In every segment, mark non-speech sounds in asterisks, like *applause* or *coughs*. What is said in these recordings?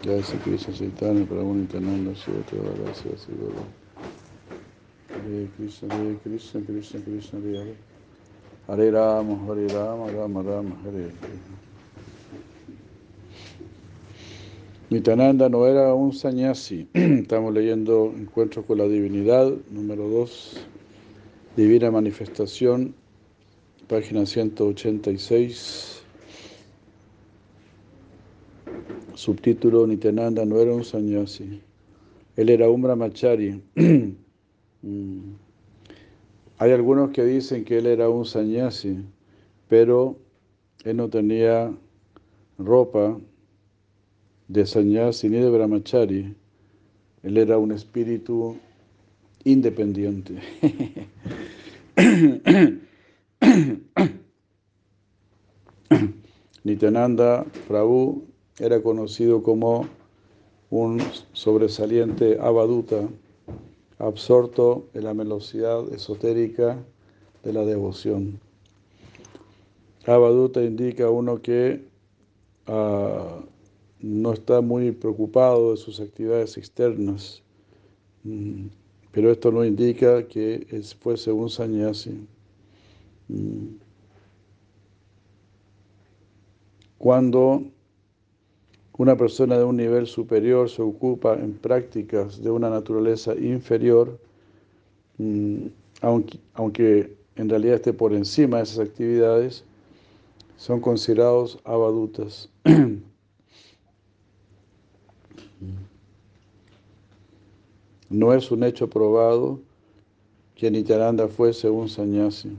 Sri Krishna Chaitanya Prabhu Nityananda Shiva Tevara Shiva Siva Hare Krishna Hare Krishna Krishna Krishna Hare Hare. Hare Rama Hare Rama Rama Rama Hare Hare. Nityananda no era un sannyasi. *clears throat* Estamos leyendo Encuentros con la Divinidad, número 2, Divina Manifestación, página 186. Subtítulo Nityananda no era un sannyasi. Él era un brahmachari. *clears throat* Hay algunos que dicen que él era un sannyasi, pero él no tenía ropa de sannyasi ni de brahmachari. Él era un espíritu independiente. *clears throat* Nityananda Prabhu era conocido como un sobresaliente abaduta, absorto en la velocidad esotérica de la devoción. Abaduta indica a uno que uh, no está muy preocupado de sus actividades externas, pero esto no indica que fuese un sannyasi. Cuando una persona de un nivel superior se ocupa en prácticas de una naturaleza inferior, aunque, aunque en realidad esté por encima de esas actividades, son considerados abadutas. No es un hecho probado que Nityananda fuese un sannyasi.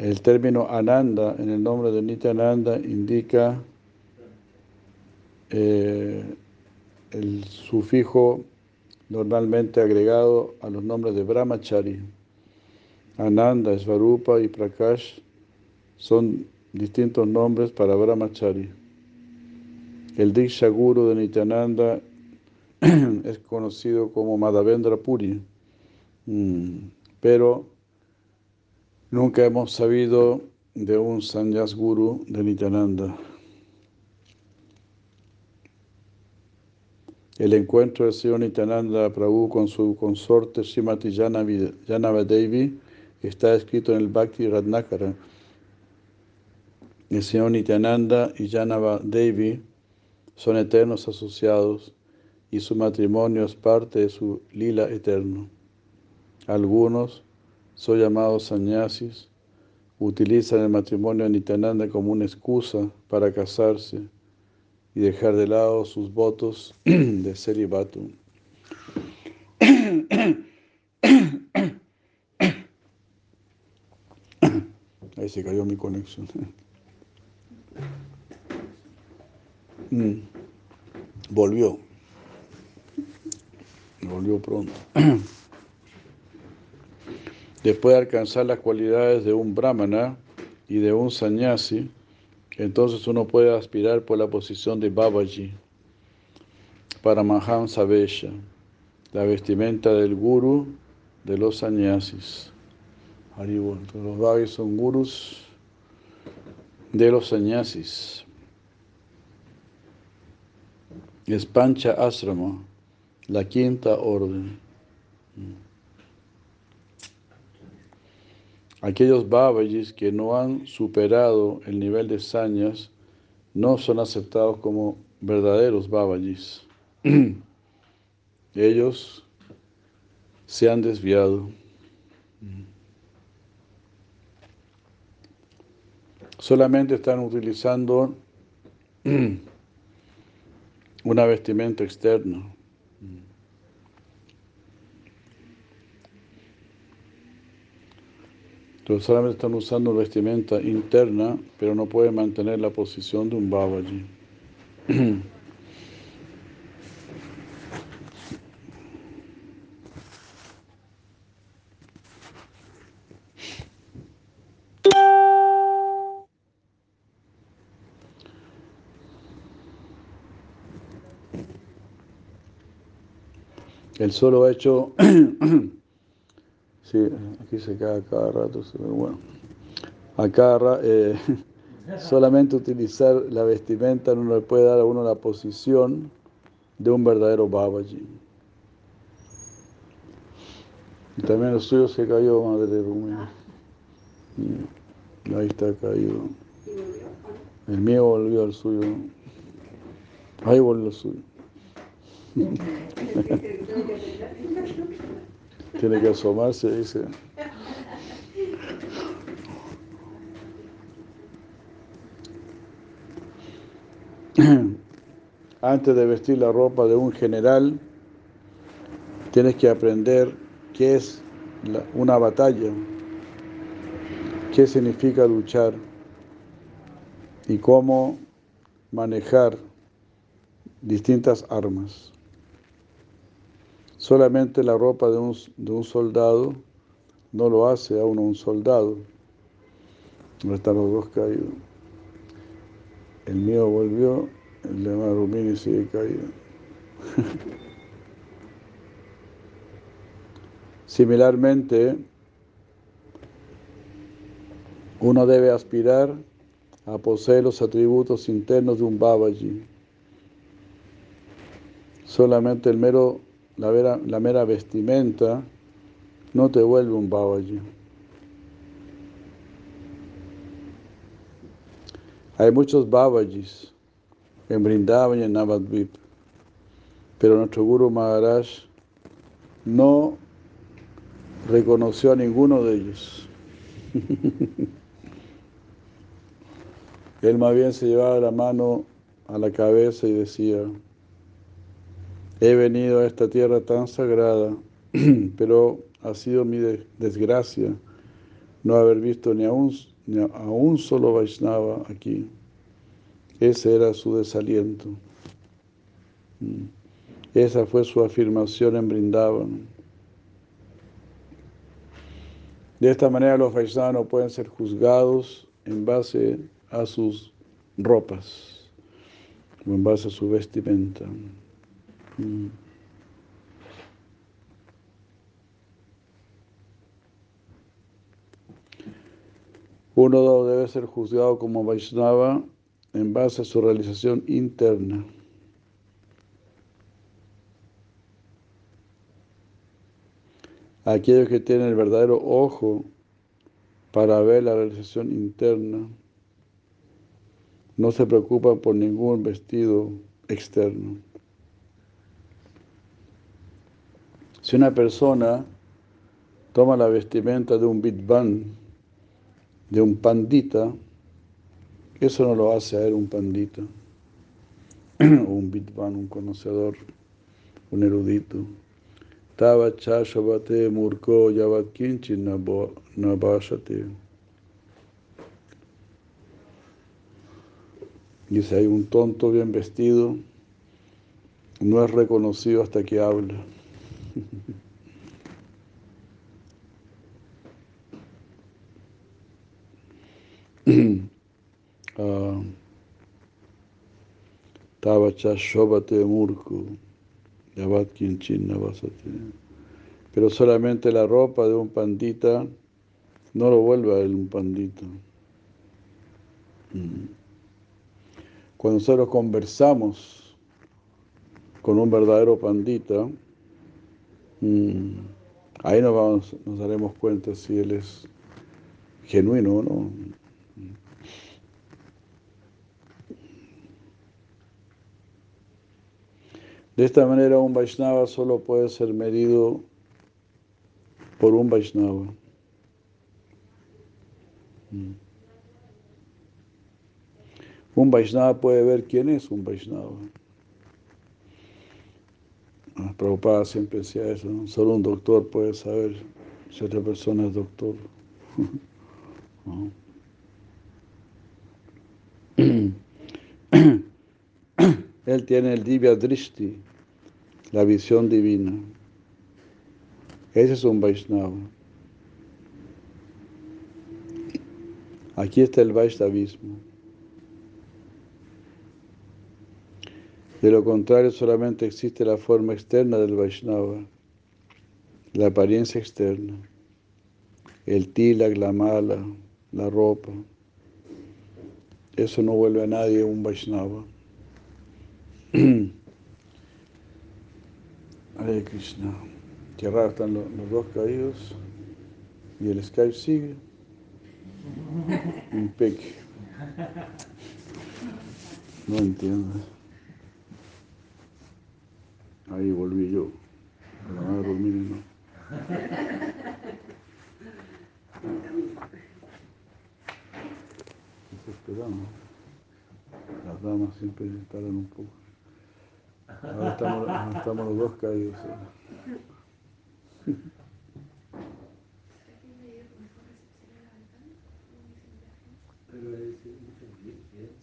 El término Ananda en el nombre de Nityananda indica eh, el sufijo normalmente agregado a los nombres de Brahmachari. Ananda, Svarupa y Prakash son distintos nombres para Brahmachari. El Diksha Guru de Nityananda *clears throat* es conocido como Madhavendra Puri, pero nunca hemos sabido de un Sanyas Guru de Nityananda. El encuentro del señor Nityananda Prabhu con su consorte Srimati Janavadevi está escrito en el Bhakti Ratnakara. El señor Nityananda y Janavadevi son eternos asociados y su matrimonio es parte de su lila eterno. Algunos son llamados sannyasis, utilizan el matrimonio de Nityananda como una excusa para casarse y dejar de lado sus votos *clears throat* de celibato. Ahí se cayó mi conexión. Mm. Volvió. Volvió pronto. *clears throat* Después de alcanzar las cualidades de un brahmana y de un sannyasi, entonces uno puede aspirar por la posición de Babaji para Mahan Savesha, la vestimenta del guru de los sannyasis. Los Babis son gurus de los sannyasis. Es Pancha Asrama, la quinta orden. Aquellos Babajis que no han superado el nivel de sañas no son aceptados como verdaderos Babajis. *clears throat* Ellos se han desviado. Solamente están utilizando *clears throat* una vestimenta externa. Entonces solamente están usando vestimenta interna, pero no pueden mantener la posición de un Babaji. El solo hecho, *clears throat* sí, aquí se cae cada rato, pero bueno, a cada, eh, *laughs* Solamente utilizar la vestimenta no le puede dar a uno la posición de un verdadero Babaji. Y también el suyo se cayó, madre Rumi. Mm, Ahí está caído. El mío volvió al suyo. Ahí volvió al suyo. *laughs* *laughs* Tiene que asomarse, dice. *clears throat* Antes de vestir la ropa de un general, tienes que aprender qué es una batalla, qué significa luchar y cómo manejar distintas armas. Solamente la ropa de un, de un soldado no lo hace a uno un soldado. No están los dos caídos. El mío volvió, el de Marumini sigue caído. *laughs* Similarmente, uno debe aspirar a poseer los atributos internos de un Babaji. Solamente el mero, la, mera vestimenta no te vuelve un Babaji. Hay muchos Babajis en Brindavan y en Navadvip, pero nuestro Guru Maharaj no reconoció a ninguno de ellos. *laughs* Él más bien se llevaba la mano a la cabeza y decía, he venido a esta tierra tan sagrada, *clears throat* pero ha sido mi de- desgracia no haber visto ni a un, ni a un solo Vaishnava aquí. Ese era su desaliento. Mm. Esa fue su afirmación en Brindavan. De esta manera los Vaishnavas no pueden ser juzgados en base a sus ropas o en base a su vestimenta. Uno debe ser juzgado como Vaishnava en base a su realización interna. Aquellos que tienen el verdadero ojo para ver la realización interna no se preocupan por ningún vestido externo. Si una persona toma la vestimenta de un vidvan, de un pandita, eso no lo hace a él un pandita, o *clears throat* un vidvan, un conocedor, un erudito. Murko nabashate. Dice, hay un tonto bien vestido, no es reconocido hasta que habla. *laughs* Ah, Tava chashovate murko, yavat kinchin. Pero solamente la ropa de un pandita no lo vuelve a él un pandita. Mm. Cuando nosotros conversamos con un verdadero pandita, mm, ahí nos, vamos, nos daremos cuenta si él es genuino o no. De esta manera un Vaishnava solo puede ser medido por un Vaishnava. Un Vaishnava puede ver quién es un Vaishnava. Prabhupada siempre decía eso, solo un doctor puede saber si otra persona es doctor. *laughs* *clears throat* Él tiene el Divya Drishti, la visión divina. Ese es un Vaishnava. Aquí está el Vaishnavismo. De lo contrario, solamente existe la forma externa del Vaishnava, la apariencia externa, el tilak, la mala, la ropa. Eso no vuelve a nadie un Vaishnava. *clears throat* Hare Krishna. Qué raro están los, los dos caídos. Y el Skype sigue. *laughs* Un peque. No entiendo. Ahí volví yo. La van a dormir y no. Desesperamos. Las damas siempre paran un poco. Ahora estamos, ahora estamos los dos caídos. ¿eh? Pero es mucho viento, mucho viento.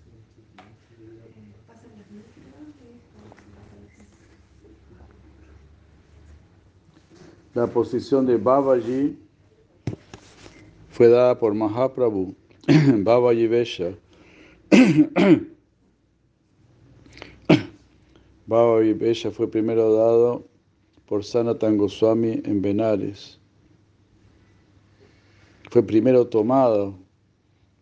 La posición de Babaji fue dada por Mahaprabhu, *clears throat* Babaji Vesha. *clears throat* Babaji Vesha fue primero dado por Sanatan Goswami en Benares. Fue primero tomado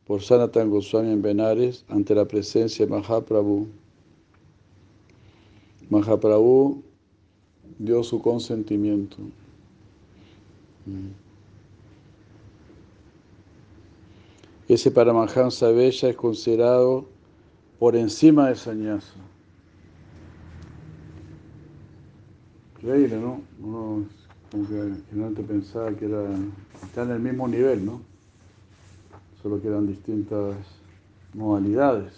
por Sanatan Goswami en Benares ante la presencia de Mahaprabhu. Mahaprabhu dio su consentimiento. Ese Paramahansa Bella es considerado por encima de Sañasa. Increíble, ¿no? Uno como que generalmente pensaba que era, está en el mismo nivel, ¿no? Solo que eran distintas modalidades.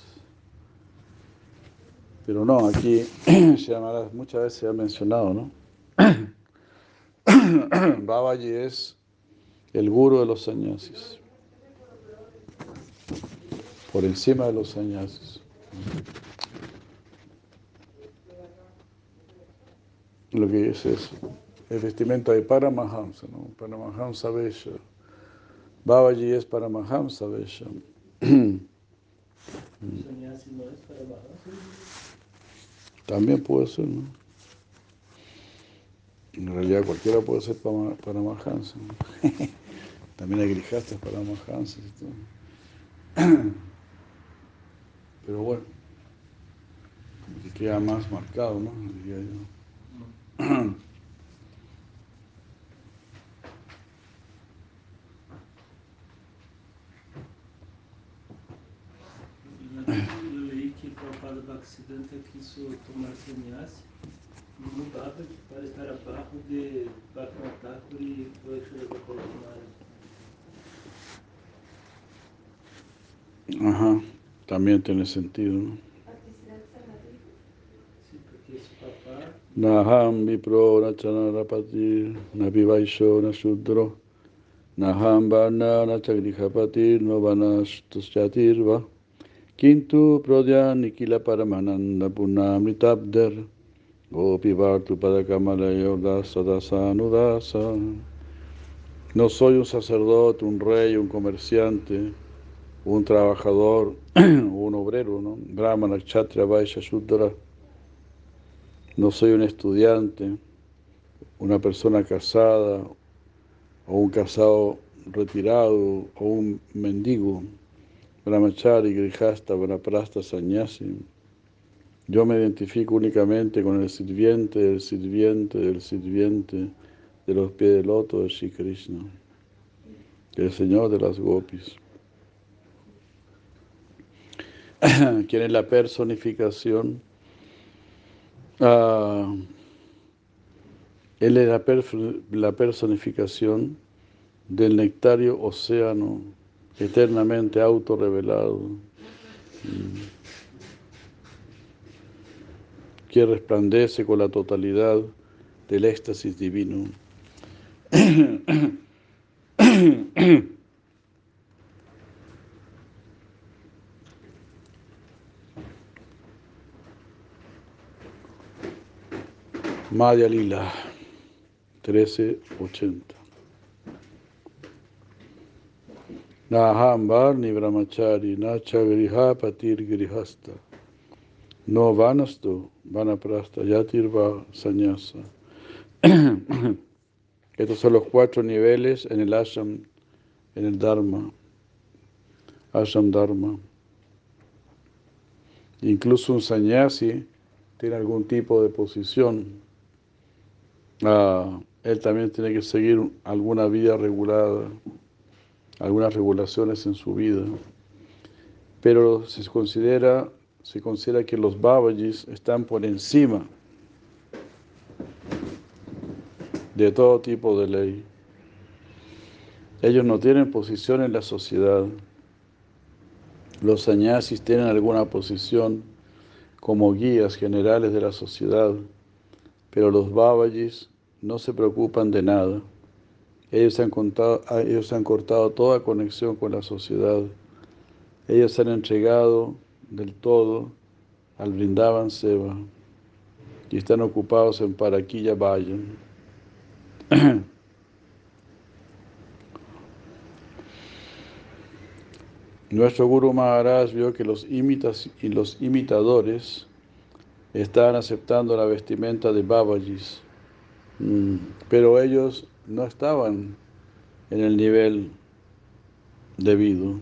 Pero no, aquí *clears throat* muchas veces se ha mencionado, ¿no? *clears throat* *coughs* Babaji es el guru de los sannyasis. Por encima de los sannyasis. Lo que es eso. El vestimenta de Paramahamsa, ¿no? Paramahamsa Vesha. Babaji es Paramahamsa Vesha. *coughs* Es. También puede ser, ¿no? En realidad cualquiera puede ser para, para Mahansa. ¿no? *laughs* También hay grijastas para Mahansa *clears throat* y. Pero bueno, como que queda más marcado, ¿no? Diría yo. Yo leí que Prabhupada Bhaktisiddhanta quiso tomar sannyasi Babaji para estar abajo de Thakur y Vaishnav Bhaktisiddhanta. Ajá, también tiene sentido, ¿no? Naham vipro nachanarapati napivaisho nashudro Naham varna nachagrihapatir no vanastusyatirva Kintu prodya nikila paramananda punamritabder No soy un sacerdote, un rey, un comerciante, un trabajador, *clears throat* un obrero, ¿no? Brahmana, Kshatriya, Vaishya, Shudra. No soy un estudiante, una persona casada, o un casado retirado, o un mendigo, brahmachari, grihasta, vanaprasta, sannyasi. Yo me identifico únicamente con el sirviente del sirviente del sirviente de los pies del loto de Sri Krishna, el Señor de las gopis. *coughs* ¿Quién es la personificación? Ah, él es la personificación del nectario océano eternamente autorrevelado, mm, que resplandece con la totalidad del éxtasis divino. Madhya Lila, 1380. Naham ni brahmachari, nacha griha patir grihasta. No vanastu, vanaprasta, yatirva sannyasa. *coughs* Estos son los cuatro niveles en el ashram, en el dharma, ashram dharma. Incluso un sannyasi tiene algún tipo de posición. Ah, él también tiene que seguir alguna vida regulada, algunas regulaciones en su vida. Pero se considera, se considera que los babajis están por encima de todo tipo de ley. Ellos no tienen posición en la sociedad. Los sannyasis tienen alguna posición como guías generales de la sociedad, pero los babajis no se preocupan de nada. Ellos han, ah, ellos han cortado toda conexión con la sociedad. Ellos se han entregado del todo al Brindavan Seva y están ocupados en Paraquilla Vayan. *clears throat* Nuestro Guru Maharaj vio que los imitas y los imitadores estaban aceptando la vestimenta de Babajis, mm, pero ellos no estaban en el nivel debido.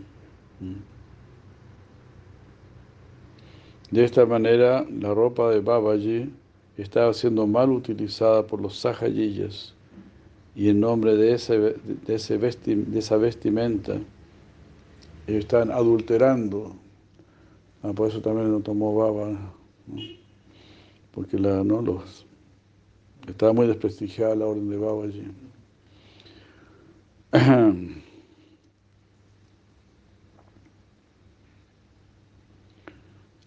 De esta manera, la ropa de Babaji estaba siendo mal utilizada por los sahayillas y en nombre de, ese, de, esa vestimenta ellos están adulterando. Ah, por eso también no tomó baba, porque la, no los estaba muy desprestigiada la orden de baba allí. *clears throat*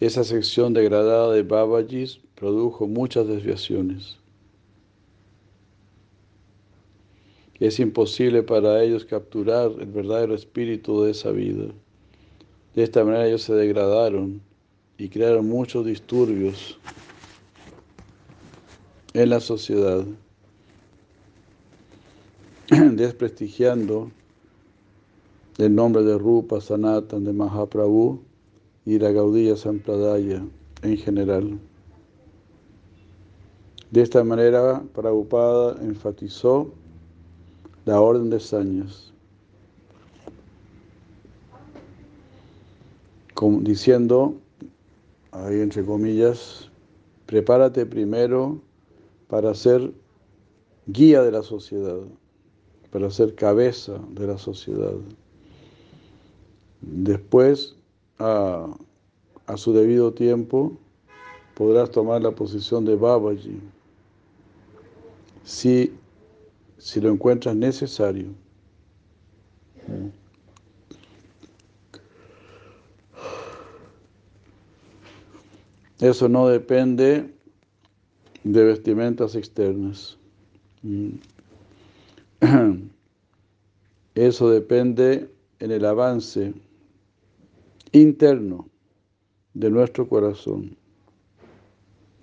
Esa sección degradada de Babajis produjo muchas desviaciones. Es imposible para ellos capturar el verdadero espíritu de esa vida. De esta manera ellos se degradaron y crearon muchos disturbios en la sociedad, *clears throat* desprestigiando el nombre de Rupa, Sanatan, de Mahaprabhu y la Gaudilla Sampradaya en general. De esta manera, Prabhupada enfatizó la orden de como diciendo, ahí entre comillas, prepárate primero para ser guía de la sociedad, para ser cabeza de la sociedad. Después, a, a su debido tiempo, podrás tomar la posición de Babaji. Si si lo encuentras necesario. Eso no depende de vestimentas externas. *clears throat* Eso depende en el avance interno de nuestro corazón.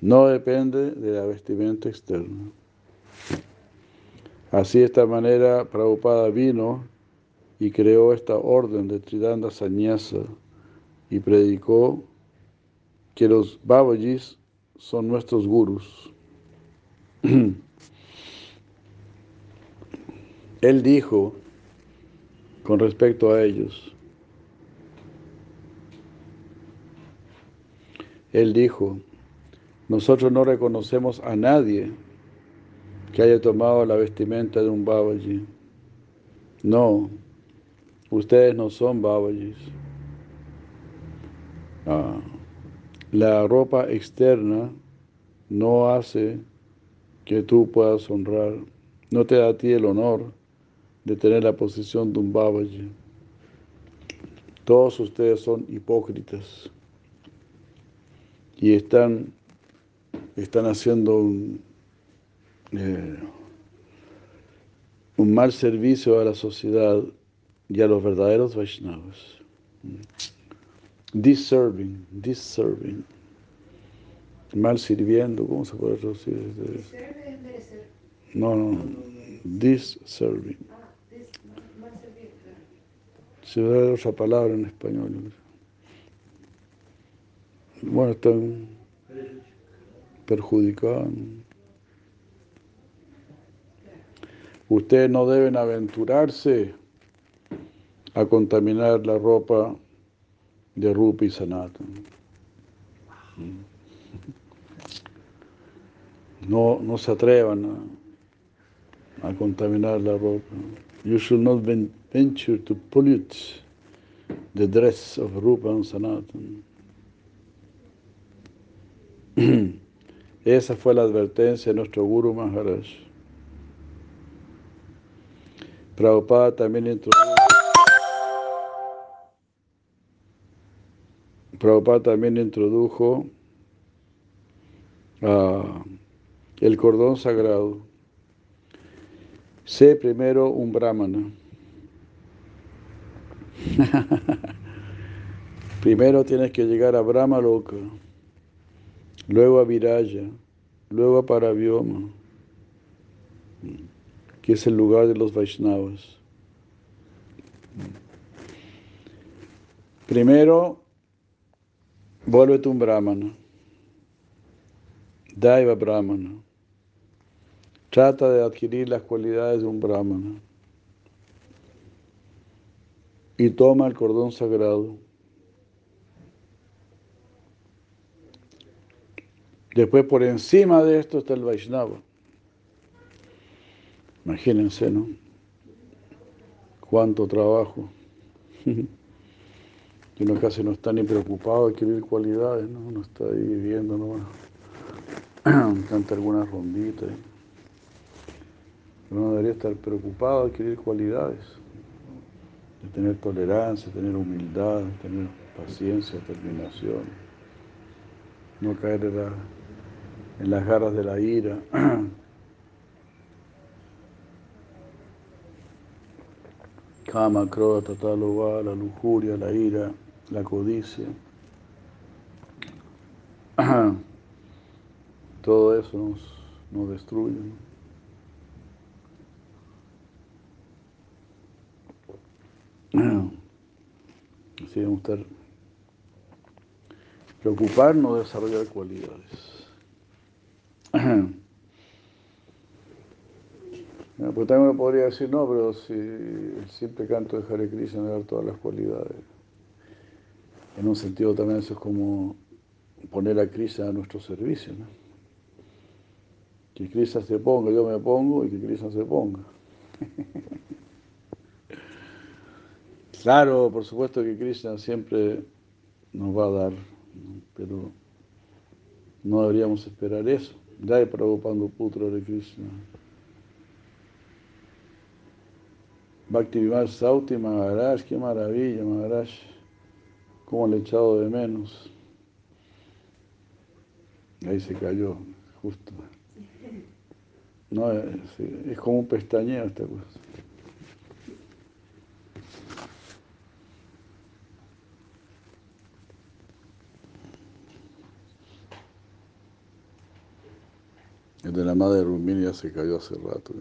No depende de la vestimenta externa. Así de esta manera Prabhupada vino y creó esta orden de Tridanda Sanyasa y predicó que los Babajis son nuestros gurus. *clears throat* Él dijo con respecto a ellos, Él dijo, nosotros no reconocemos a nadie que haya tomado la vestimenta de un Babaji. No, ustedes no son Babajis. Ah, la ropa externa no hace que tú puedas honrar, no te da a ti el honor de tener la posición de un Babaji. Todos ustedes son hipócritas y están, están haciendo un, eh, un mal servicio a la sociedad y a los verdaderos Vaishnavas. Disserving, disserving. Mal sirviendo, ¿cómo se puede traducir? No, no, disserving. Se va a dar otra palabra en español. Bueno, están perjudicando. Ustedes no deben aventurarse a contaminar la ropa de Rupi Sanatan. No, no se atrevan a, a contaminar la ropa. You should not venture to pollute the dress of Rupa and Sanatan. *clears throat* Esa fue la advertencia de nuestro Guru Maharaj. Prabhupada también introdujo, Prabhupada también introdujo uh, el cordón sagrado. Sé primero un brahmana. *laughs* primero tienes que llegar a Brahma Loka, luego a Viraya, luego a Paravyoma, que es el lugar de los Vaishnavas. Primero, vuélvete un brahmana. Daiva Brahmana. Trata de adquirir las cualidades de un Brahmana. Y toma el cordón sagrado. Después por encima de esto está el Vaishnava. Imagínense, ¿no? Cuánto trabajo. Y *laughs* uno casi no está ni preocupado de adquirir cualidades, ¿no? Uno está ahí viviendo ¿no? *clears throat* canta algunas ronditas. Uno debería estar preocupado de adquirir cualidades, de tener tolerancia, tener humildad, tener paciencia, determinación, no caer en, la, en las garras de la ira. *clears throat* Kama, Tataloba, la lujuria, la ira, la codicia. *clears throat* Todo eso nos, nos destruye. ¿no? *clears throat* Así debemos estar preocuparnos de desarrollar cualidades. *clears throat* Pues también uno podría decir, no, pero si el simple canto de Hare Krishna me da todas las cualidades. En un sentido también eso es como poner a Krishna a nuestro servicio, ¿no? Que Krishna se ponga, yo me pongo y que Krishna se ponga. *laughs* claro, por supuesto que Krishna siempre nos va a dar, pero no deberíamos esperar eso. Jai Prabhupada Putra de Krishna. Bhakti Vimal Sauti Maharaj, qué maravilla, Maharaj. Cómo le he echado de menos. Ahí se cayó, justo. No, es, es como un pestañeo esta cosa. El de la madre ya se cayó hace rato.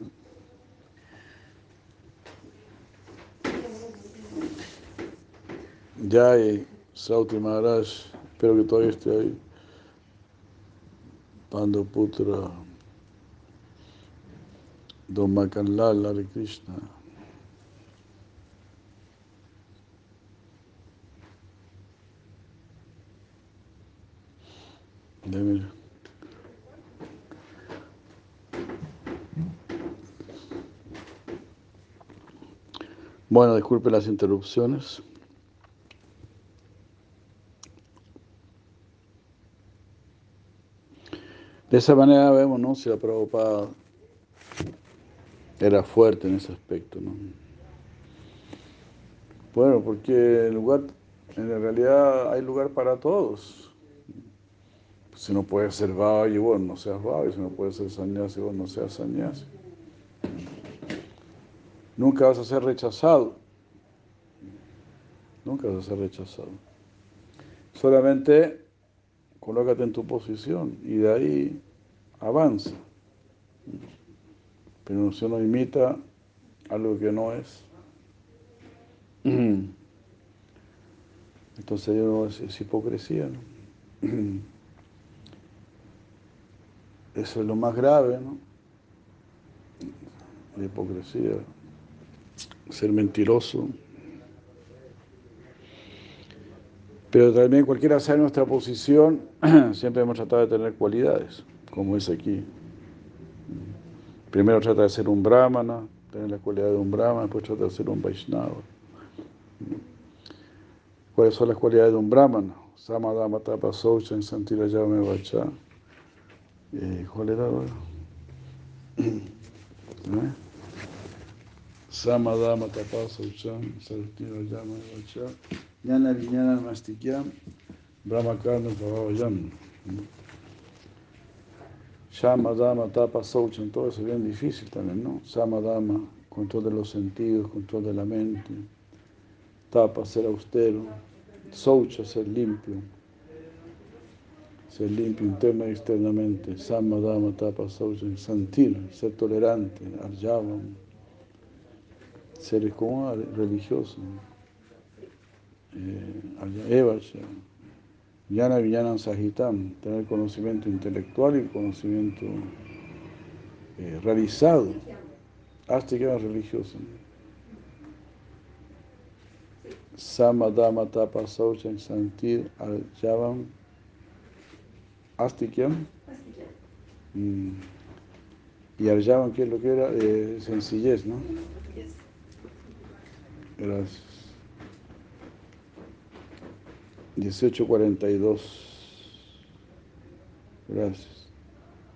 Ya y Sauti Maharaj, espero que todavía esté ahí. Pando Putra, Don Makanlal, Hare Krishna. Deme. Bueno, disculpe las interrupciones. De esa manera vemos, ¿no? Si la Prabhupada era fuerte en ese aspecto, ¿no? Bueno, porque el lugar, en realidad hay lugar para todos. Si no puedes ser valle, bueno, no seas valle. Si no puedes ser sannyasi, bueno, no seas sannyasi. Nunca vas a ser rechazado. Nunca vas a ser rechazado. Solamente colócate en tu posición y de ahí avanza. Pero si uno imita algo que no es, *clears throat* entonces no es, es hipocresía. ¿no? *clears throat* Eso es lo más grave, ¿no? La hipocresía, ser mentiroso. Pero también cualquiera sea nuestra posición, *clears throat* siempre hemos tratado de tener cualidades, como es aquí. Primero trata de ser un brahmana, tener la cualidad de un brahmana, después trata de ser un vaishnava. ¿Cuáles son las cualidades de un brahmana? Samadama tapa en santira llame vacha. Eh, ¿Cuál era? *clears throat* ¿Eh? Samadama tapa sauchan santira llame vacha. Jnana viñana mastikyam brahma karma bhavayam. Shamadama tapa sauchan, todo eso es bien difícil también, ¿no? Samadama, control de los sentidos, control de la mente tapa, ser austero, soucha, ser limpio, ser limpio interna y externamente, samadama, tapa, soucha, sentir, ser tolerante, arjava, ser como religioso, eh, yana villana sahitam, tener conocimiento intelectual y conocimiento eh, realizado, hasta que era religioso. Samadama Tapa Sauchan Santir Al Yavam Astikyam. Mm. Y Al Yavam, ¿qué es lo que era? Eh, sencillez, ¿no? Gracias. 1842. Gracias.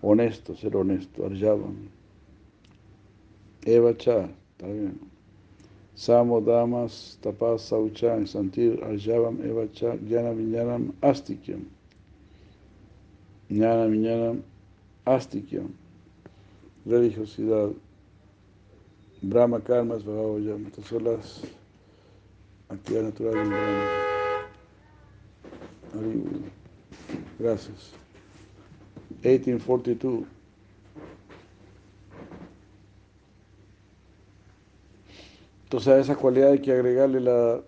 Honesto, ser honesto. Arjavam. Eva Cha, está bien. Samo Damas Tapas Saucha Santir Arjavam Evacha Jnana Vinyanam Astikyam. Jnana Vinyanam Astikyam. Religiosidad. Brahma Karmas Bhagavayam. Estas son las actividades naturales del. Gracias. 1842. Entonces a esa cualidad hay que agregarle la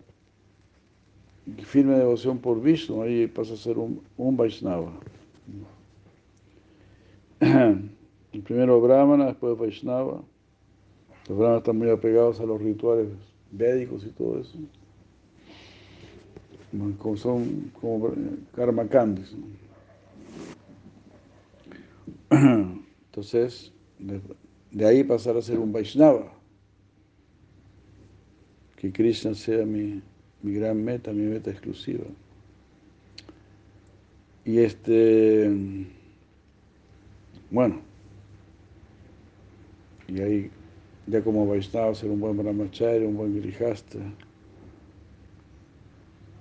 firme devoción por Vishnu, ahí pasa a ser un, un Vaishnava. El primero Brahmana, después Vaishnava. Los Brahmanas están muy apegados a los rituales védicos y todo eso. Como son como karma candies. *clears throat* Entonces, de, de ahí pasar a ser un Vaishnava que Krishna sea mi, gran meta, mi meta exclusiva. Y este, bueno, y ahí ya como Vaishnava ser un buen brahmachari, un buen grihasta,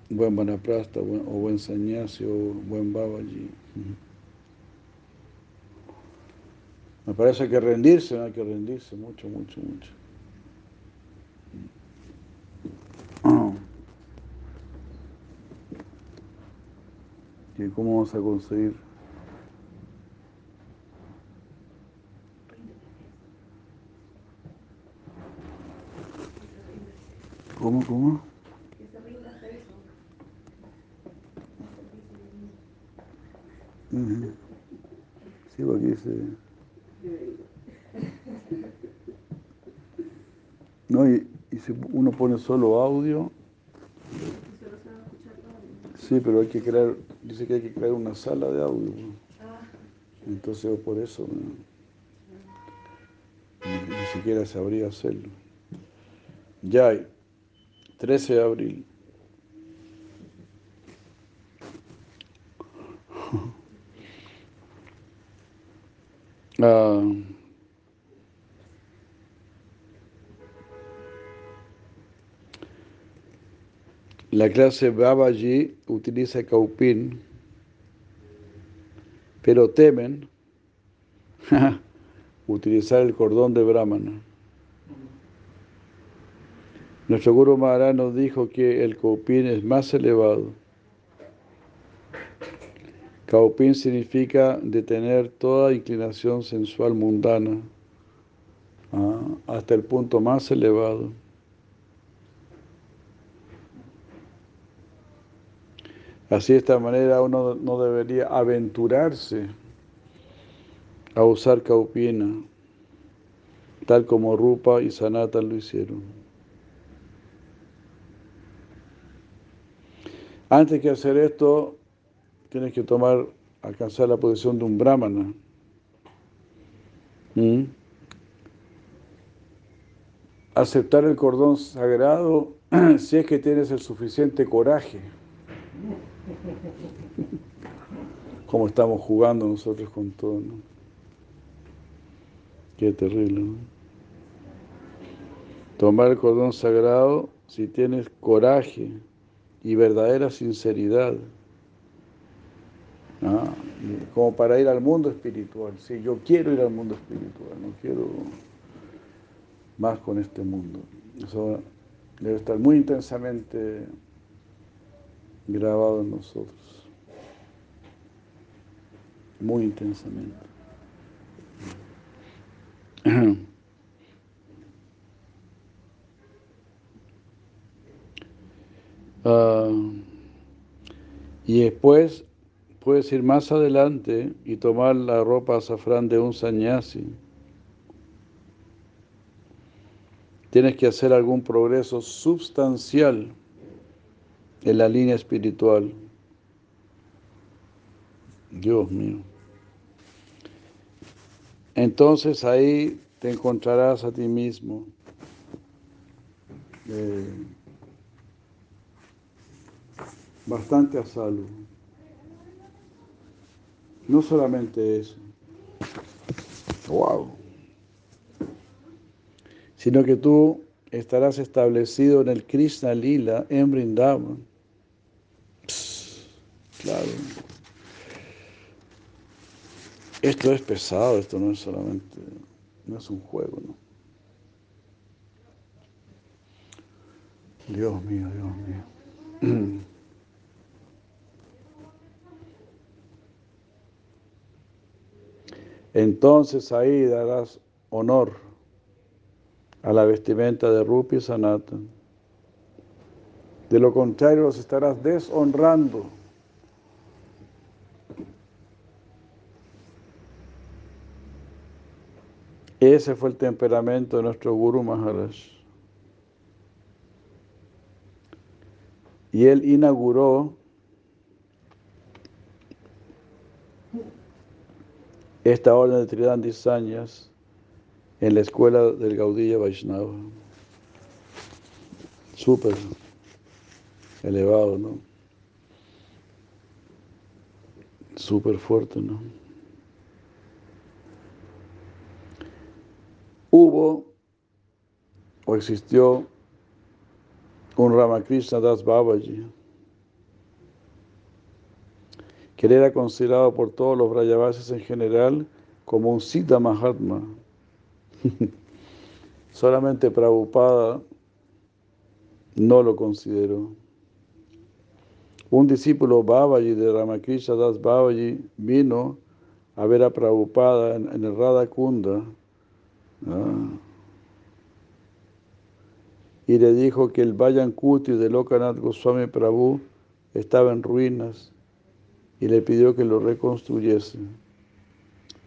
un buen vanaprasta o buen sannyasi o buen babaji. Me parece que rendirse, no hay que rendirse mucho, mucho, mucho. *clears throat* ¿Y cómo vamos a conseguir? ¿Cómo, cómo? Sí, aquí se... No, y, y si uno pone solo audio... Sí, pero hay que crear dice que hay que crear una sala de audio. Entonces por eso ni, siquiera sabría hacerlo. Ya hay, 13 de abril. *laughs* Ah, La clase Babaji utiliza Kaupin, pero temen *laughs* utilizar el cordón de Brahmana. Nuestro Guru Maharaj nos dijo que el Kaupin es más elevado. Kaupin significa detener toda inclinación sensual mundana ah, hasta el punto más elevado. Así de esta manera uno no debería aventurarse a usar caupina, tal como Rupa y Sanatan lo hicieron. Antes que hacer esto, tienes que tomar, alcanzar la posición de un brahmana. ¿Mm? Aceptar el cordón sagrado *clears throat* si es que tienes el suficiente coraje. Como estamos jugando nosotros con todo, ¿no? Qué terrible, ¿no? Tomar el cordón sagrado si tienes coraje y verdadera sinceridad. Como para ir al mundo espiritual. Sí, yo quiero ir al mundo espiritual, no quiero más con este mundo. Eso debe estar muy intensamente grabado en nosotros. Muy intensamente. Ah, y después puedes ir más adelante y tomar la ropa azafrán de un sannyasi. Tienes que hacer algún progreso sustancial en la línea espiritual. Dios mío. Entonces ahí te encontrarás a ti mismo. Eh, bastante a salvo. No solamente eso, wow, sino que tú estarás establecido en el Krishna Lila en Brindavan. claro. Esto es pesado, esto no es solamente, no es un juego, ¿no? Dios mío, Dios mío. *clears throat* entonces ahí darás honor a la vestimenta de Rupi Sanatan. De lo contrario, los estarás deshonrando. Ese fue el temperamento de nuestro Guru Maharaj. Y él inauguró esta orden de Tridhan Disañas en la escuela del Gaudilla Vaishnava. Súper elevado, ¿no? Súper fuerte, ¿no? Hubo o existió un Ramakrishna Das Babaji que él era considerado por todos los Brayavasis en general como un Siddha Mahatma. *laughs* Solamente Prabhupada no lo consideró. Un discípulo Babaji de Ramakrishna Das Babaji vino a ver a Prabhupada en, el Radha Kunda y le dijo que el Vayan Kuti de Lokanath Goswami Prabhu estaba en ruinas y le pidió que lo reconstruyese.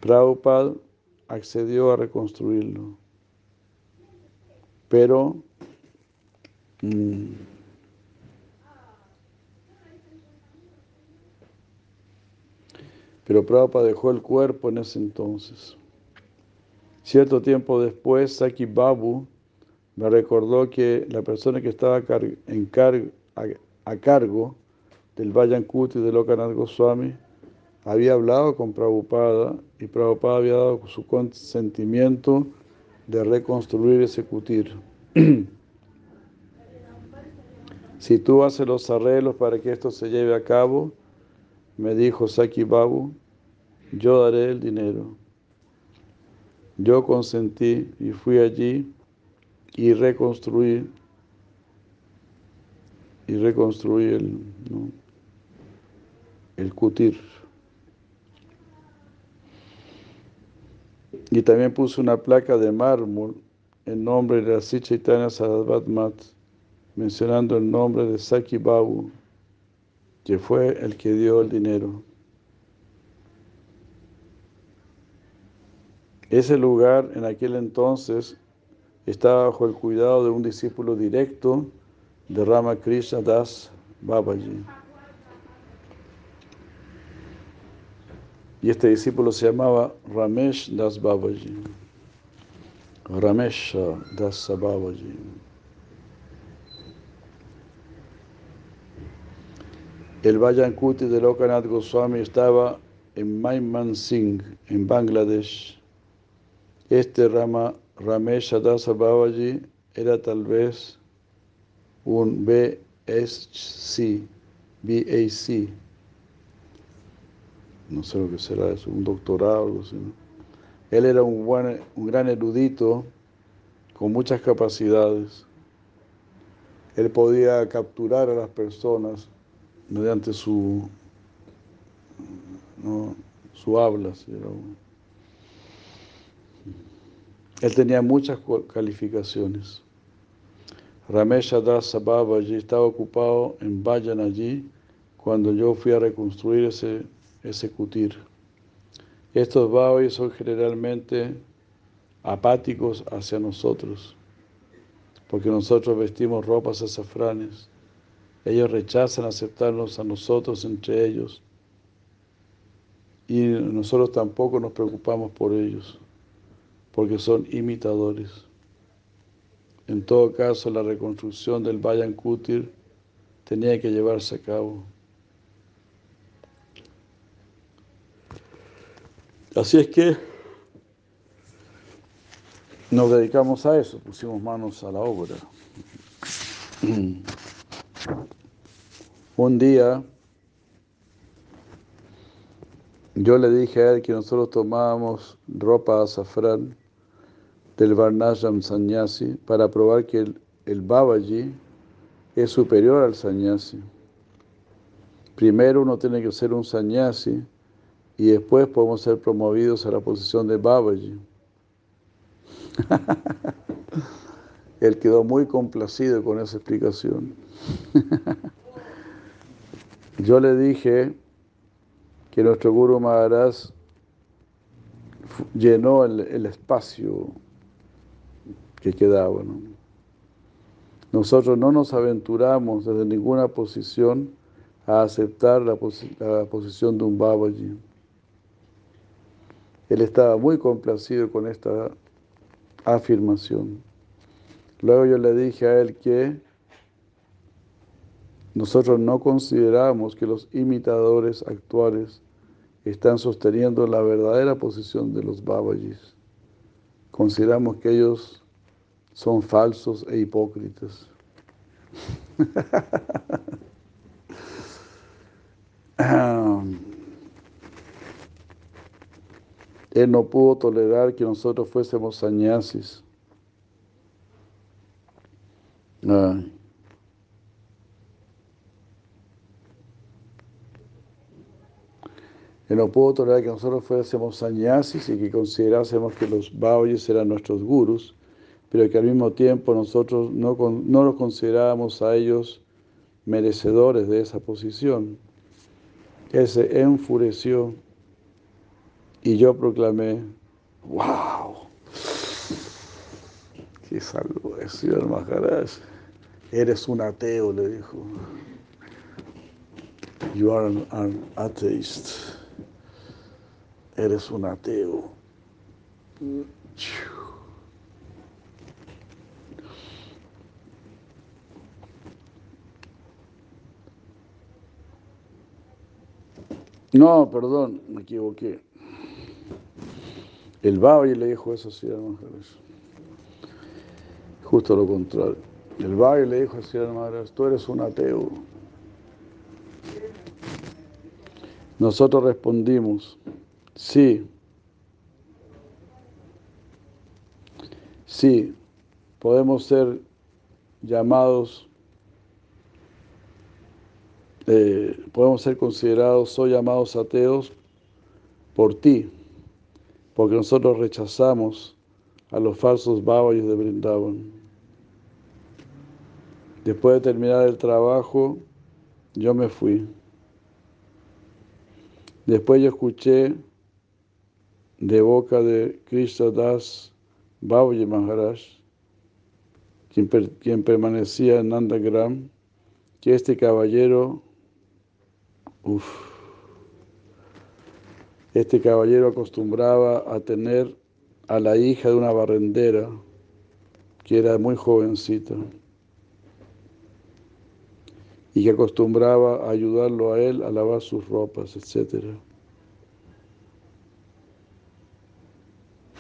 Prabhupada accedió a reconstruirlo, pero mm, pero Prabhupada dejó el cuerpo en ese entonces. Cierto tiempo después, Saki Babu me recordó que la persona que estaba en a cargo del Vayan Kuti de Lokanath Goswami, había hablado con Prabhupada y Prabhupada había dado su consentimiento de reconstruir ese kutir. *clears throat* si tú haces los arreglos para que esto se lleve a cabo, me dijo Saki Babu, yo daré el dinero. Yo consentí y fui allí y reconstruí y reconstruí el, el kutir. Y también puso una placa de mármol en nombre de la Chaitanya Mat, mencionando el nombre de Saki Babu, que fue el que dio el dinero. Ese lugar en aquel entonces estaba bajo el cuidado de un discípulo directo de Ramakrishna Das Babaji. Y este discípulo se llamaba Ramesh Das Babaji. Ramesh Das Babaji. El Vayankuti de Lokanath Goswami estaba en Maiman Singh, en Bangladesh. Este Rama, Ramesh Dasa Babaji era tal vez un BSc, BAC, no sé lo que será eso, un doctorado algo así. Él era un, buen, un gran erudito con muchas capacidades. Él podía capturar a las personas mediante su, ¿no? su habla. Él tenía muchas calificaciones. Ramesha Das estaba ocupado en Vayan allí cuando yo fui a reconstruir ese, ese kutir. Estos Babajis son generalmente apáticos hacia nosotros, porque nosotros vestimos ropas azafranes. Ellos rechazan aceptarnos a nosotros entre ellos y nosotros tampoco nos preocupamos por ellos, porque son imitadores. En todo caso, la reconstrucción del Bayan Kutir tenía que llevarse a cabo. Así es que nos dedicamos a eso, pusimos manos a la obra. Un día yo le dije a él que nosotros tomábamos ropa azafrán del Varnashram Sanyasi para probar que el, el Babaji es superior al Sanyasi. Primero uno tiene que ser un Sanyasi y después podemos ser promovidos a la posición de Babaji. *laughs* Él quedó muy complacido con esa explicación. *laughs* Yo le dije que nuestro Guru Maharaj llenó el, espacio que quedaba. Nosotros no nos aventuramos desde ninguna posición a aceptar la, la posición de un Babaji. Él estaba muy complacido con esta afirmación. Luego yo le dije a él que nosotros no consideramos que los imitadores actuales están sosteniendo la verdadera posición de los Babajis. Consideramos que ellos son falsos e hipócritas. *laughs* Él no pudo tolerar que nosotros fuésemos sañasis. Él no pudo tolerar que nosotros fuésemos sañasis y que considerásemos que los bauyes eran nuestros gurus, pero que al mismo tiempo nosotros no, no los considerábamos a ellos merecedores de esa posición. Él se enfureció y yo proclamé, wow, qué salvo es, señor Maharaj. Eres un ateo, le dijo. You are an, an atheist. Eres un ateo. No, perdón, me equivoqué. El Babi le dijo eso a Maharaj. Justo lo contrario. El Babi le dijo a Sri Maharaj, tú eres un ateo. Nosotros respondimos, sí, sí, podemos ser llamados, eh, podemos ser considerados o llamados ateos por ti porque nosotros rechazamos a los falsos babayos de Brindavan. Después de terminar el trabajo, yo me fui. Después yo escuché de boca de Krishna Das Babaji Maharaj, quien, quien permanecía en Nandagram, que este caballero, uff, Este caballero acostumbraba a tener a la hija de una barrendera que era muy jovencita y que acostumbraba a ayudarlo a él a lavar sus ropas, etc.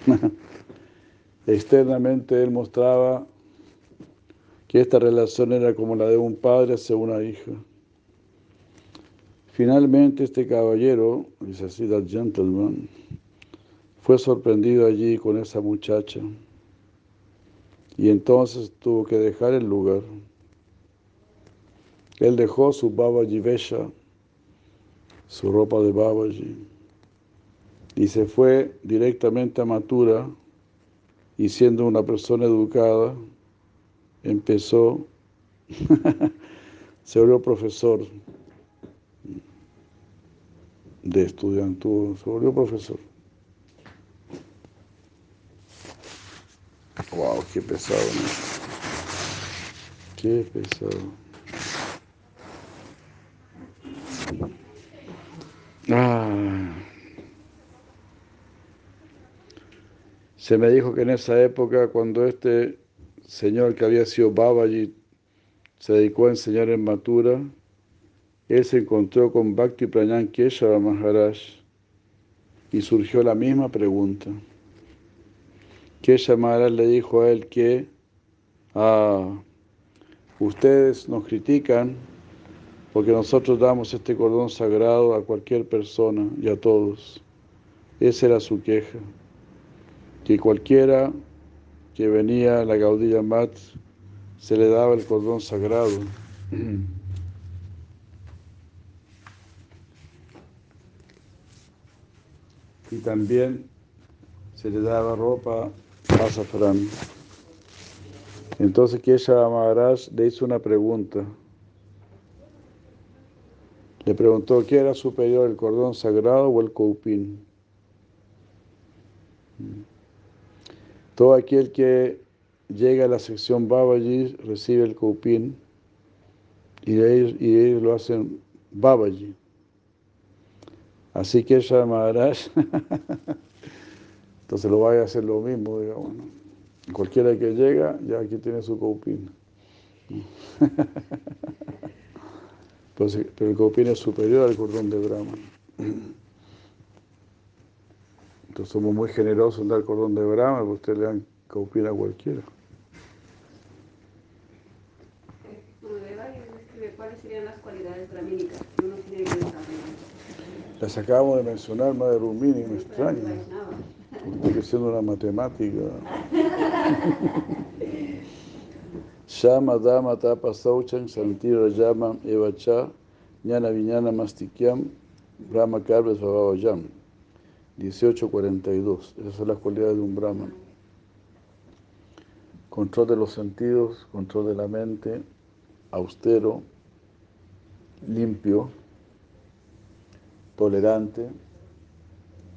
*laughs* Externamente él mostraba que esta relación era como la de un padre hacia una hija. Finalmente este caballero, dice así, that gentleman, fue sorprendido allí con esa muchacha y entonces tuvo que dejar el lugar. Él dejó su Babaji Vesha, su ropa de Babaji, y se fue directamente a Matura y siendo una persona educada, empezó, *laughs* se volvió profesor de estudiantud, se volvió profesor. Wow, qué pesado, ¿no? Qué pesado. Ah. Se me dijo que en esa época, cuando este señor que había sido Babaji se dedicó a enseñar en Matura, él se encontró con Bhakti Pranyan Keshava Maharaj y surgió la misma pregunta. Keshava Maharaj le dijo a él que ah, ustedes nos critican porque nosotros damos este cordón sagrado a cualquier persona y a todos. Esa era su queja, que cualquiera que venía a la Gaudilla Mat se le daba el cordón sagrado. *clears throat* y también se le daba ropa azafrán. Entonces Kesha Maharaj le hizo una pregunta. Le preguntó qué era superior, el cordón sagrado o el coupín. Todo aquel que llega a la sección Babaji recibe el coupín y ellos, y ellos lo hacen Babaji. Así que ella Maharaj, *laughs* entonces lo vaya a hacer lo mismo, digamos. Cualquiera que llega, ya aquí tiene su coupín. *laughs* Pues, pero el coupín es superior al cordón de Brahma. Entonces somos muy generosos en dar cordón de Brahma, porque ustedes le dan coupín a cualquiera. ¿Cuáles serían las cualidades? Las acabamos de mencionar, Madre Rumini, me extraña. Porque siendo una matemática. *laughs* Shama Dama Tapa Sauchan Santira Yama Evacha Ñana Viñana Mastikyam Brahma Karves Yam 1842. Esas son las cualidades de un Brahman. Control de los sentidos, control de la mente, austero, limpio, tolerante,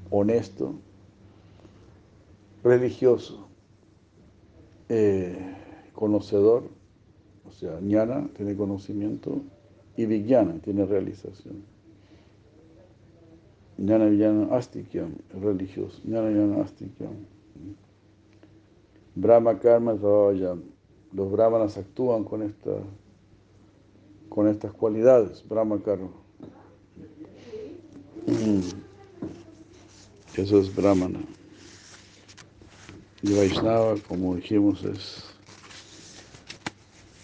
honesto, religioso, eh, conocedor, o sea, ñana tiene conocimiento y vijnana tiene realización. Ñana vijnana astikyam, religioso, ñana vijnana astikyam. Brahma karma vavayam. Los brahmanas actúan con con estas cualidades, Brahma Karma. Eso es Brahmana. Y Vaishnava, como dijimos, es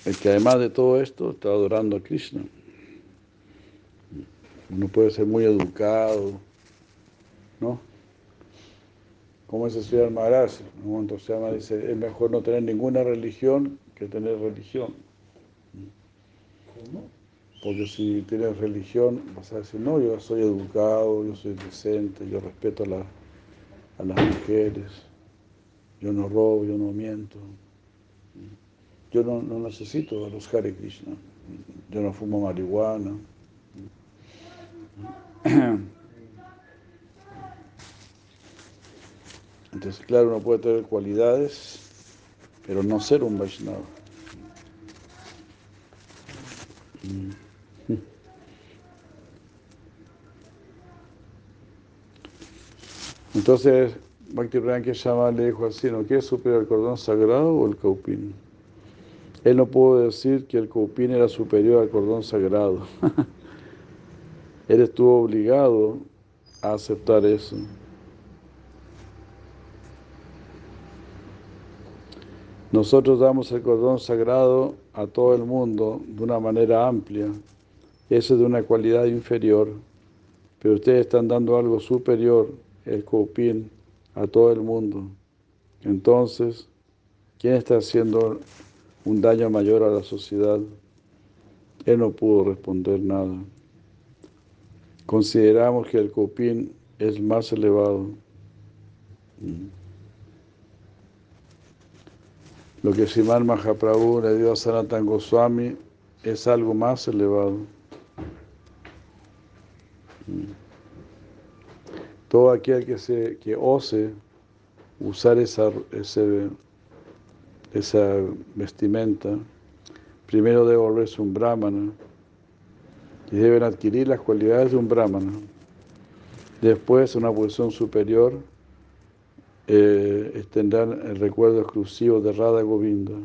el que además de todo esto está adorando a Krishna. Uno puede ser muy educado, ¿no? Como es estudiar Maharaj, un momento se llama, dice, es mejor no tener ninguna religión que tener religión. Porque si tienes religión, vas a decir, no, yo soy educado, yo soy decente, yo respeto a, a las mujeres, yo no robo, yo no miento. Yo no, no necesito a los Hare Krishna, yo no fumo marihuana. Entonces, claro, uno puede tener cualidades, pero no ser un Vaishnava. Entonces, Bhakti llama le dijo así, ¿no? ¿Qué es superior, el cordón sagrado o el caupín? Él no pudo decir que el caupín era superior al cordón sagrado. *laughs* Él estuvo obligado a aceptar eso. Nosotros damos el cordón sagrado a todo el mundo de una manera amplia. Eso es de una cualidad inferior. Pero ustedes están dando algo superior, el copín, a todo el mundo. Entonces, ¿quién está haciendo un daño mayor a la sociedad? Él no pudo responder nada. Consideramos que el copín es más elevado. Lo que Siman Mahaprabhu le dio a Sanatan Goswami es algo más elevado. Todo aquel que, se, que ose usar esa, esa vestimenta, primero debe volverse un brahmana y deben adquirir las cualidades de un brahmana. Después, una posición superior, eh, el recuerdo exclusivo de Radha Govinda.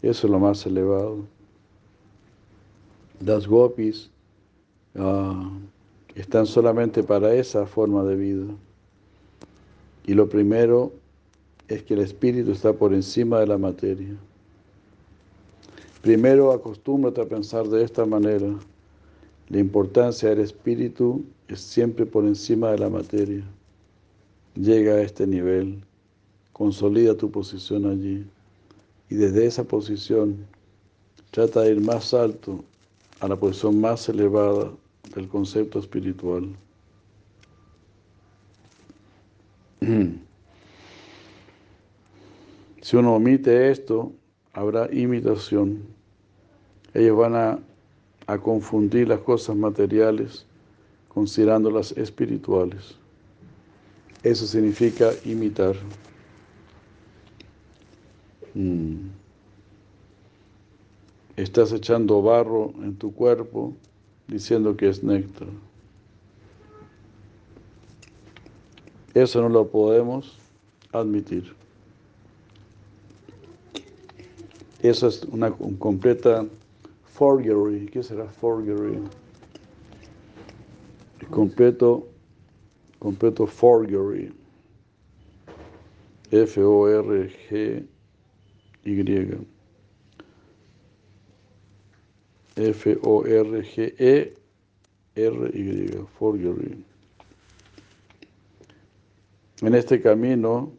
Eso es lo más elevado. Las gopis ah, están solamente para esa forma de vida. Y lo primero es que el espíritu está por encima de la materia. Primero acostúmbrate a pensar de esta manera. La importancia del espíritu es siempre por encima de la materia llega a este nivel, consolida tu posición allí y desde esa posición trata de ir más alto a la posición más elevada del concepto espiritual. *clears throat* Si uno omite esto, habrá imitación. Ellos van a, a confundir las cosas materiales considerándolas espirituales. Eso significa imitar. Mm. Estás echando barro en tu cuerpo diciendo que es néctar. Eso no lo podemos admitir. Eso es una completa forgery. ¿Qué será forgery? completo completo forgery. F-O-R-G-Y. F-O-R-G-E-R-Y. Forgery. En este camino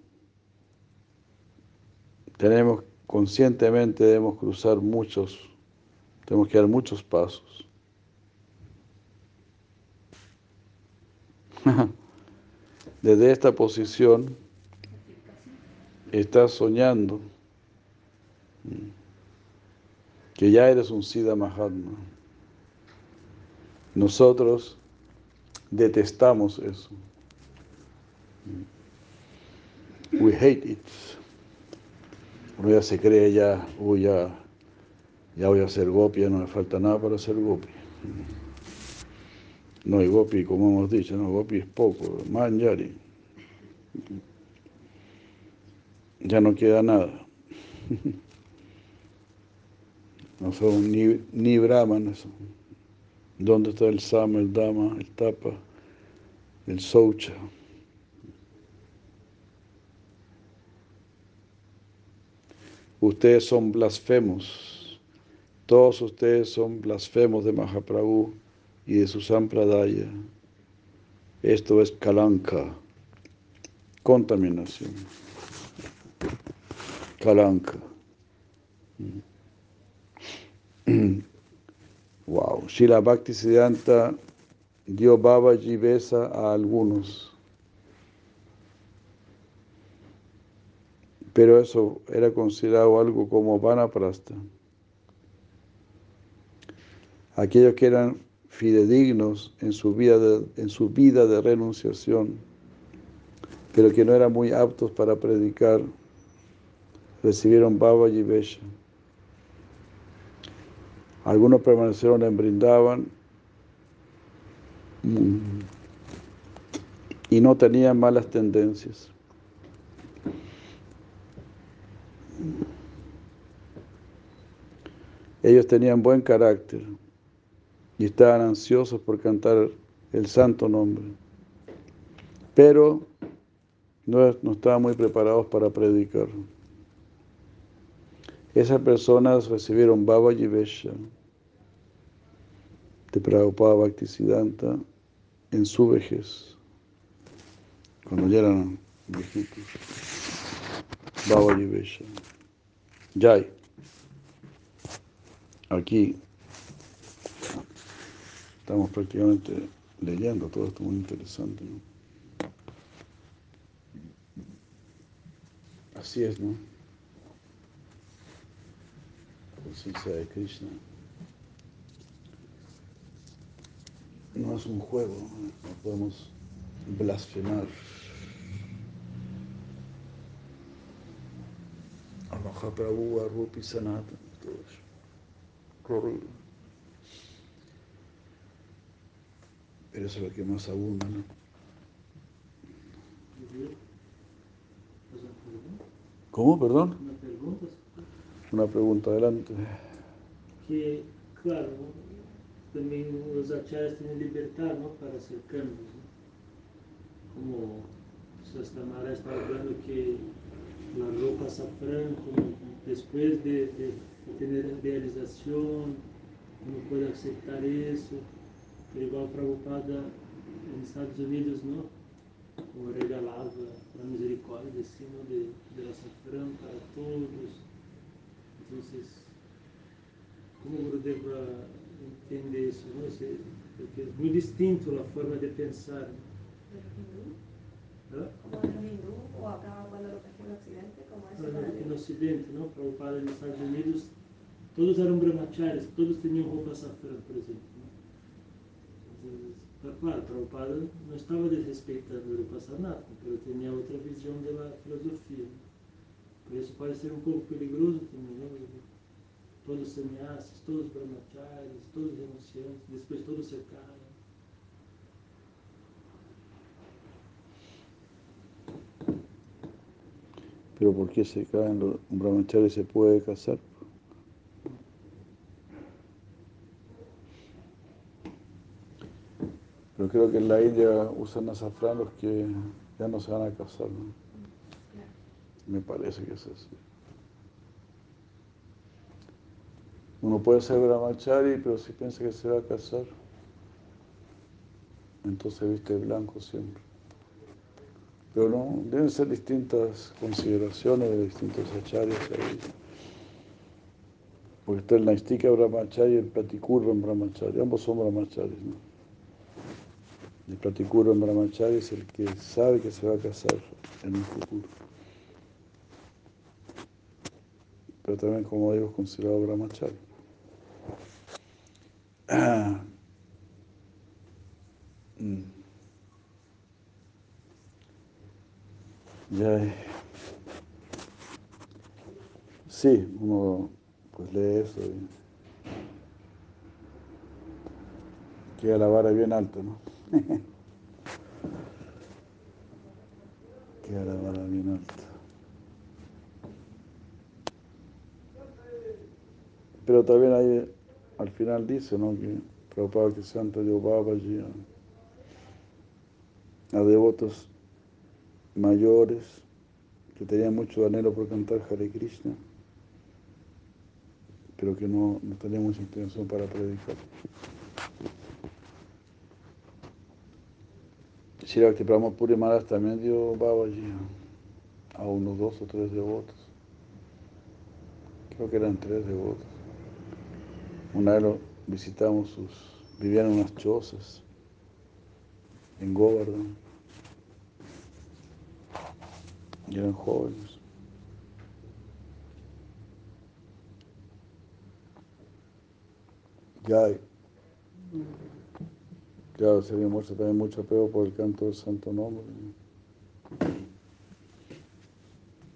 tenemos conscientemente debemos cruzar muchos, tenemos que dar muchos pasos. *laughs* Desde esta posición estás soñando que ya eres un Siddha Mahatma. Nosotros detestamos eso. We hate it. Uno ya se cree ya, uy, ya, ya voy a ser gopi, ya no me falta nada para ser gopi. No, hay gopi, como hemos dicho, no, gopi es poco, manjari. Ya no queda nada. *laughs* No son ni, ni brahmanes. ¿Dónde está el sama, el dama, el tapa, el soucha? Ustedes son blasfemos. Todos ustedes son blasfemos de Mahaprabhu y de su sampradaya. Esto es kalanka, contaminación. Kalanka. *clears throat* Wow. Shila Bhakti Siddhanta dio Babaji besa a algunos. Pero eso era considerado algo como vanaprasta. Aquellos que eran fidedignos en su vida de, en su vida de renunciación, pero que no eran muy aptos para predicar, recibieron Baba y Besha. Algunos permanecieron en Brindavan y no tenían malas tendencias. Ellos tenían buen carácter y estaban ansiosos por cantar el santo nombre, pero no, no estaban muy preparados para predicar. Esas personas recibieron Baba Yivesha de Prabhupada Bhaktisiddhanta en su vejez, cuando ya eran viejitos. Baba Yivesha. Jai. Aquí estamos prácticamente leyendo todo esto muy interesante. ¿no? Así es, ¿no? Conciencia de Krishna. No es un juego, no podemos blasfemar. A Mahaprabhu, a Rupi Sanatana, todo eso. Horrible. Pero eso es lo que más abunda, ¿no? ¿Cómo? Perdón. Una pregunta. Adelante. Que, claro, também os acharyas têm liberdade não, para ser cambios. Né? Como Sastamara está falando que a roupa safrã, como depois de, de, de ter realização, como pode aceitar isso. Igual Prabhupada nos Estados Unidos, não? Como regalava a misericórdia acima de, de açafrão para todos. Então, como o Gurudeva entende isso? Não? Se- Porque é muito distinto a forma de pensar. ¿no? Como en el hindú o acá cuando lo traje en Occidente, como es Aqui para no Ocidente, não? Prabhupada nos Estados Unidos, todos eram brahmacharis, todos tinham roupa safrã, por exemplo. não? Entonces, tá claro, Prabhupada não estava desrespeitando o Passanatma, mas tinha outra visão da filosofia. né? Por isso pode ser um pouco perigoso também, não? Todos sannyasis, todos brahmacharis, todos renunciantes, depois todos se caem. Pero ¿por qué se caen los un brahmachari se puede casar? Pero creo que en la India usan azafrán los que ya no se van a casar, ¿no? Me parece que es así. Uno puede ser brahmachari, pero si piensa que se va a casar, entonces viste blanco siempre. Pero no, deben ser distintas consideraciones de distintos acharyas ahí. Porque está el Naistika Brahmachari y el Pratikurva Brahmachari. Ambos son brahmacharis, ¿no? El Pratikurva Brahmachari es el que sabe que se va a casar en un futuro. Pero también, como digo, es considerado Brahmachari. *clears throat* Ah. Mm. Ya. Sí, uno pues lee eso y queda la vara bien alta, ¿no? *laughs* queda la vara bien alta. Pero también ahí al final dice, ¿no? Que Prabhupada que Santa dio Babaji a, a devotos mayores que tenían mucho anhelo por cantar Hare Krishna, pero que no, no tenían mucha intención para predicar. Prabhupada Puri Maharaj también dio Babaji a unos dos o tres devotos. Creo que eran tres devotos. Una vez visitamos sus, vivían en unas chozas en Govardhan. Y eran jóvenes. Ya, claro, se había muerto también mucho apego por el canto del santo nombre.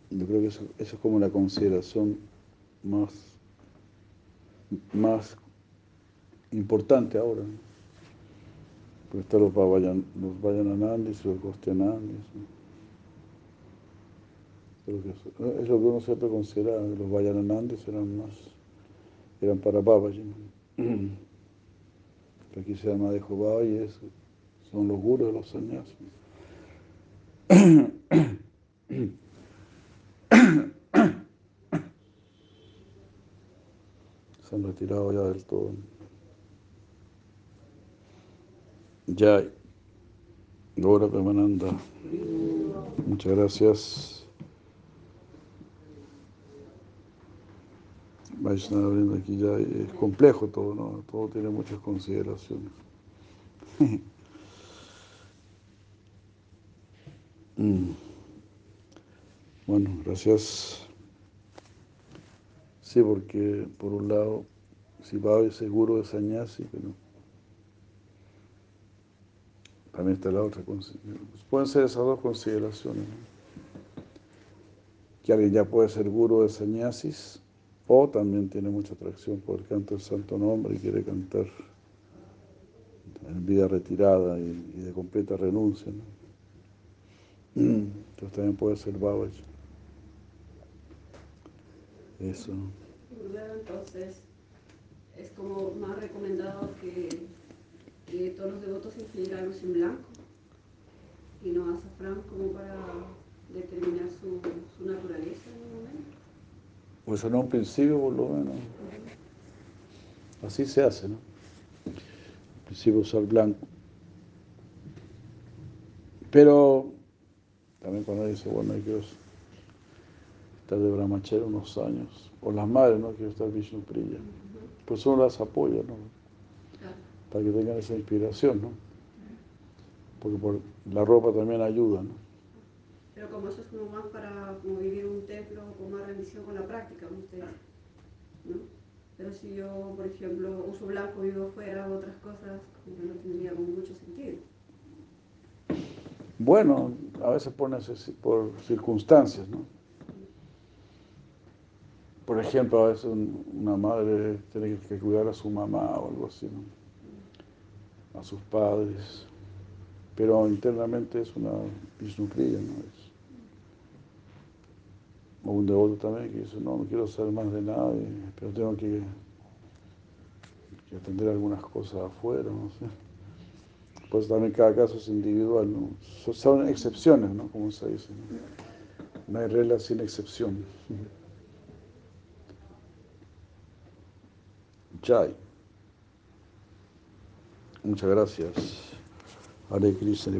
Yo creo que eso, eso es como la consideración más, más importante ahora. Pues están los, Vayan, los Vayananandis los Gostianandis. ¿no? Es lo que uno siempre consideraba, que los Vayananandis eran más, eran para. ¿no? Que aquí se llama de es, son los gurus de los sannyasis. Se han retirado ya del todo. Ya. Gora Pemananda. Muchas gracias. Vaishnava aquí ya es complejo todo, ¿no? Todo tiene muchas consideraciones. *laughs* Mm. Bueno, gracias. Sí, porque por un lado, si es seguro de sañasi, pero también está la otra consideración. Pueden ser esas dos consideraciones. Que alguien ya puede ser guru de sañasis o también tiene mucha atracción por el canto del santo nombre y quiere cantar en vida retirada y, de completa renuncia. *clears throat* Entonces también puede ser Babaji. Eso. Entonces, es como más recomendado que, que todos los devotos incluyan luz en blanco y no azafrán como para determinar su, su naturaleza en un momento. Pues en un principio, por lo menos. Así se hace, ¿no? En principio usar blanco. Pero también cuando dice, bueno, hay que estar de Brahmachera unos años, o las madres, ¿no? Quiero estar Vishnu Priya. Pues uno las apoya, ¿no? Para que tengan esa inspiración, ¿no? Porque por la ropa también ayuda, ¿no? Pero como eso es como más para como vivir un templo con más rendición con la práctica, usted, ¿no? Pero si yo, por ejemplo, uso blanco, vivo fuera, otras cosas, como no tendría mucho sentido. Bueno, a veces por, por circunstancias, ¿no? Por ejemplo, a veces una madre tiene que cuidar a su mamá o algo así, ¿no? A sus padres. Pero internamente es una Vishnupriya, ¿no? Es, o un devoto también que dice, no, no quiero saber más de nadie, pero tengo que, atender algunas cosas afuera, no sé. *laughs* Pues también cada caso es individual. Son excepciones, ¿no? Como se dice. No, no hay reglas sin excepción. *laughs* Jai. Muchas gracias. Hare Krishna.